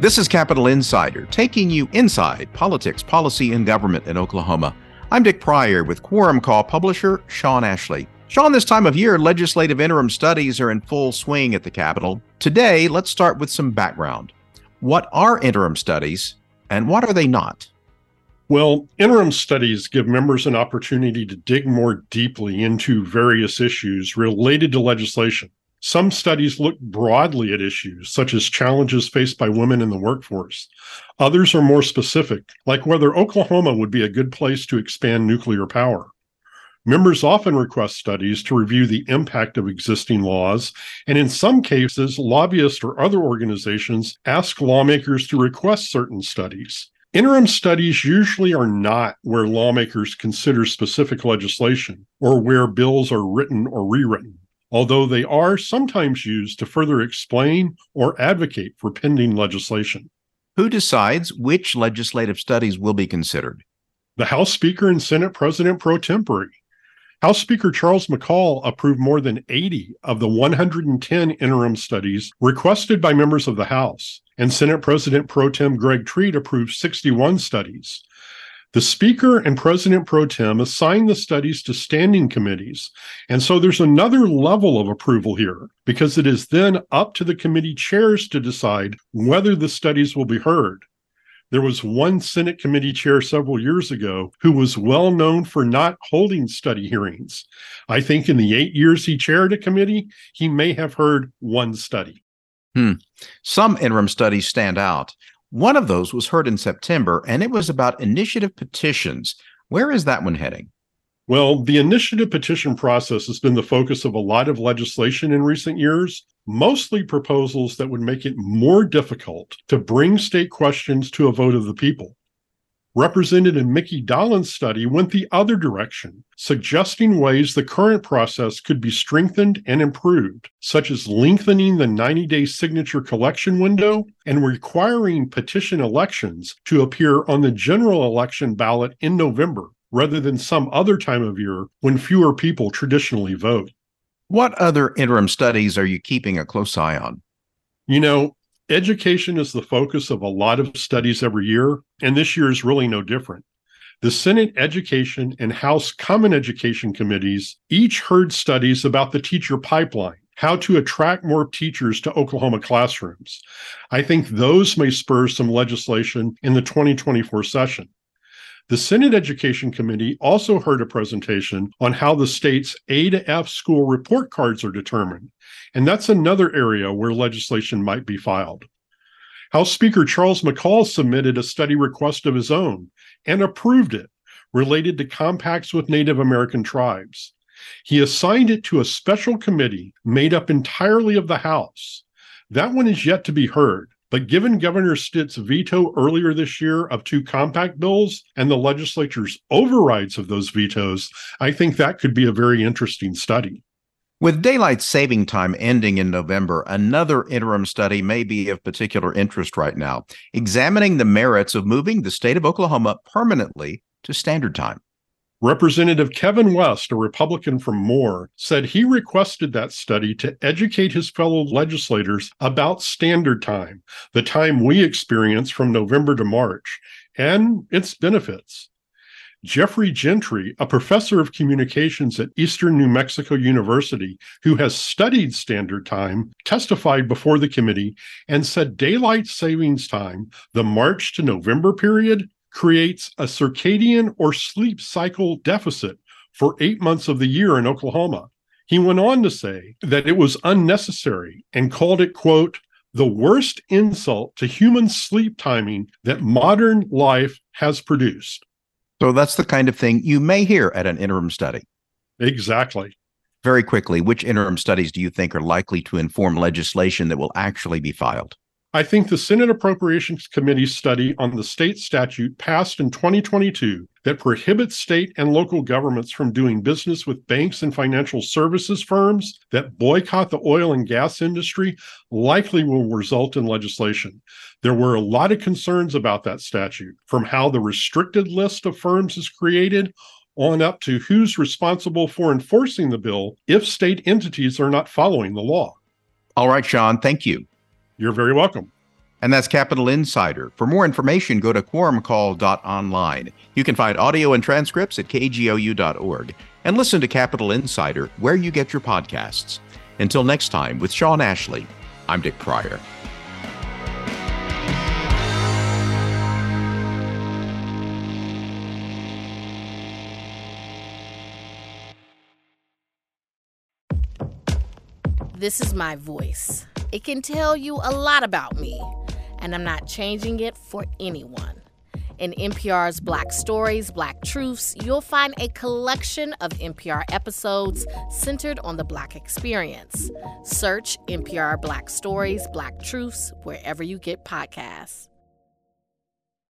This is Capitol Insider, taking you inside politics, policy, and government in Oklahoma. I'm Dick Pryor with Quorum Call publisher Shawn Ashley. Shawn, this time of year, legislative interim studies are in full swing at the Capitol. Today, let's start with some background. What are interim studies and what are they not? Well, interim studies give members an opportunity to dig more deeply into various issues related to legislation. Some studies look broadly at issues such as challenges faced by women in the workforce. Others are more specific, like whether Oklahoma would be a good place to expand nuclear power. Members often request studies to review the impact of existing laws, and in some cases, lobbyists or other organizations ask lawmakers to request certain studies. Interim studies usually are not where lawmakers consider specific legislation or where bills are written or rewritten although they are sometimes used to further explain or advocate for pending legislation. Who decides which legislative studies will be considered? The House Speaker and Senate President pro tempore. House Speaker Charles McCall approved more than 80 of the 110 interim studies requested by members of the House, and Senate President pro tem Greg Treat approved 61 studies. The Speaker and President Pro Tem assign the studies to standing committees. And so there's another level of approval here because it is then up to the committee chairs to decide whether the studies will be heard. There was one Senate committee chair several years ago who was well known for not holding study hearings. I think in the eight years he chaired a committee, he may have heard one study. Hmm. Some interim studies stand out. One of those was heard in September, and it was about initiative petitions. Where is that one heading? Well, the initiative petition process has been the focus of a lot of legislation in recent years, mostly proposals that would make it more difficult to bring state questions to a vote of the people. Representative Mickey Dollens' study went the other direction, suggesting ways the current process could be strengthened and improved, such as lengthening the 90 day signature collection window and requiring petition elections to appear on the general election ballot in November rather than some other time of year when fewer people traditionally vote. What other interim studies are you keeping a close eye on? You know, Education is the focus of a lot of studies every year, and this year is really no different. The Senate Education and House Common Education Committees each heard studies about the teacher pipeline, how to attract more teachers to Oklahoma classrooms. I think those may spur some legislation in the 2024 session. The Senate Education Committee also heard a presentation on how the state's A to F school report cards are determined, and that's another area where legislation might be filed. House Speaker Charles McCall submitted a study request of his own and approved it related to compacts with Native American tribes. He assigned it to a special committee made up entirely of the House. That one is yet to be heard, but given Governor Stitt's veto earlier this year of two compact bills and the legislature's overrides of those vetoes, I think that could be a very interesting study. With daylight saving time ending in November, another interim study may be of particular interest right now, examining the merits of moving the state of Oklahoma permanently to standard time. Representative Kevin West, a Republican from Moore, said he requested that study to educate his fellow legislators about standard time, the time we experience from November to March, and its benefits. Jeffrey Gentry, a professor of communications at Eastern New Mexico University who has studied standard time, testified before the committee and said daylight savings time, the March to November period, creates a circadian or sleep cycle deficit for eight months of the year in Oklahoma. He went on to say that it was unnecessary and called it, quote, the worst insult to human sleep timing that modern life has produced. So that's the kind of thing you may hear at an interim study. Exactly. Very quickly, which interim studies do you think are likely to inform legislation that will actually be filed? I think the Senate Appropriations Committee study on the state statute passed in 2022 that prohibits state and local governments from doing business with banks and financial services firms that boycott the oil and gas industry likely will result in legislation. There were a lot of concerns about that statute, from how the restricted list of firms is created on up to who's responsible for enforcing the bill if state entities are not following the law. All right, Shawn, thank you. You're very welcome. And that's Capitol Insider. For more information, go to quorumcall.online. You can find audio and transcripts at kgou.org and listen to Capitol Insider where you get your podcasts. Until next time, with Shawn Ashley, I'm Dick Pryor. This is my voice. It can tell you a lot about me, and I'm not changing it for anyone. In NPR's Black Stories, Black Truths, you'll find a collection of NPR episodes centered on the Black experience. Search NPR Black Stories, Black Truths wherever you get podcasts.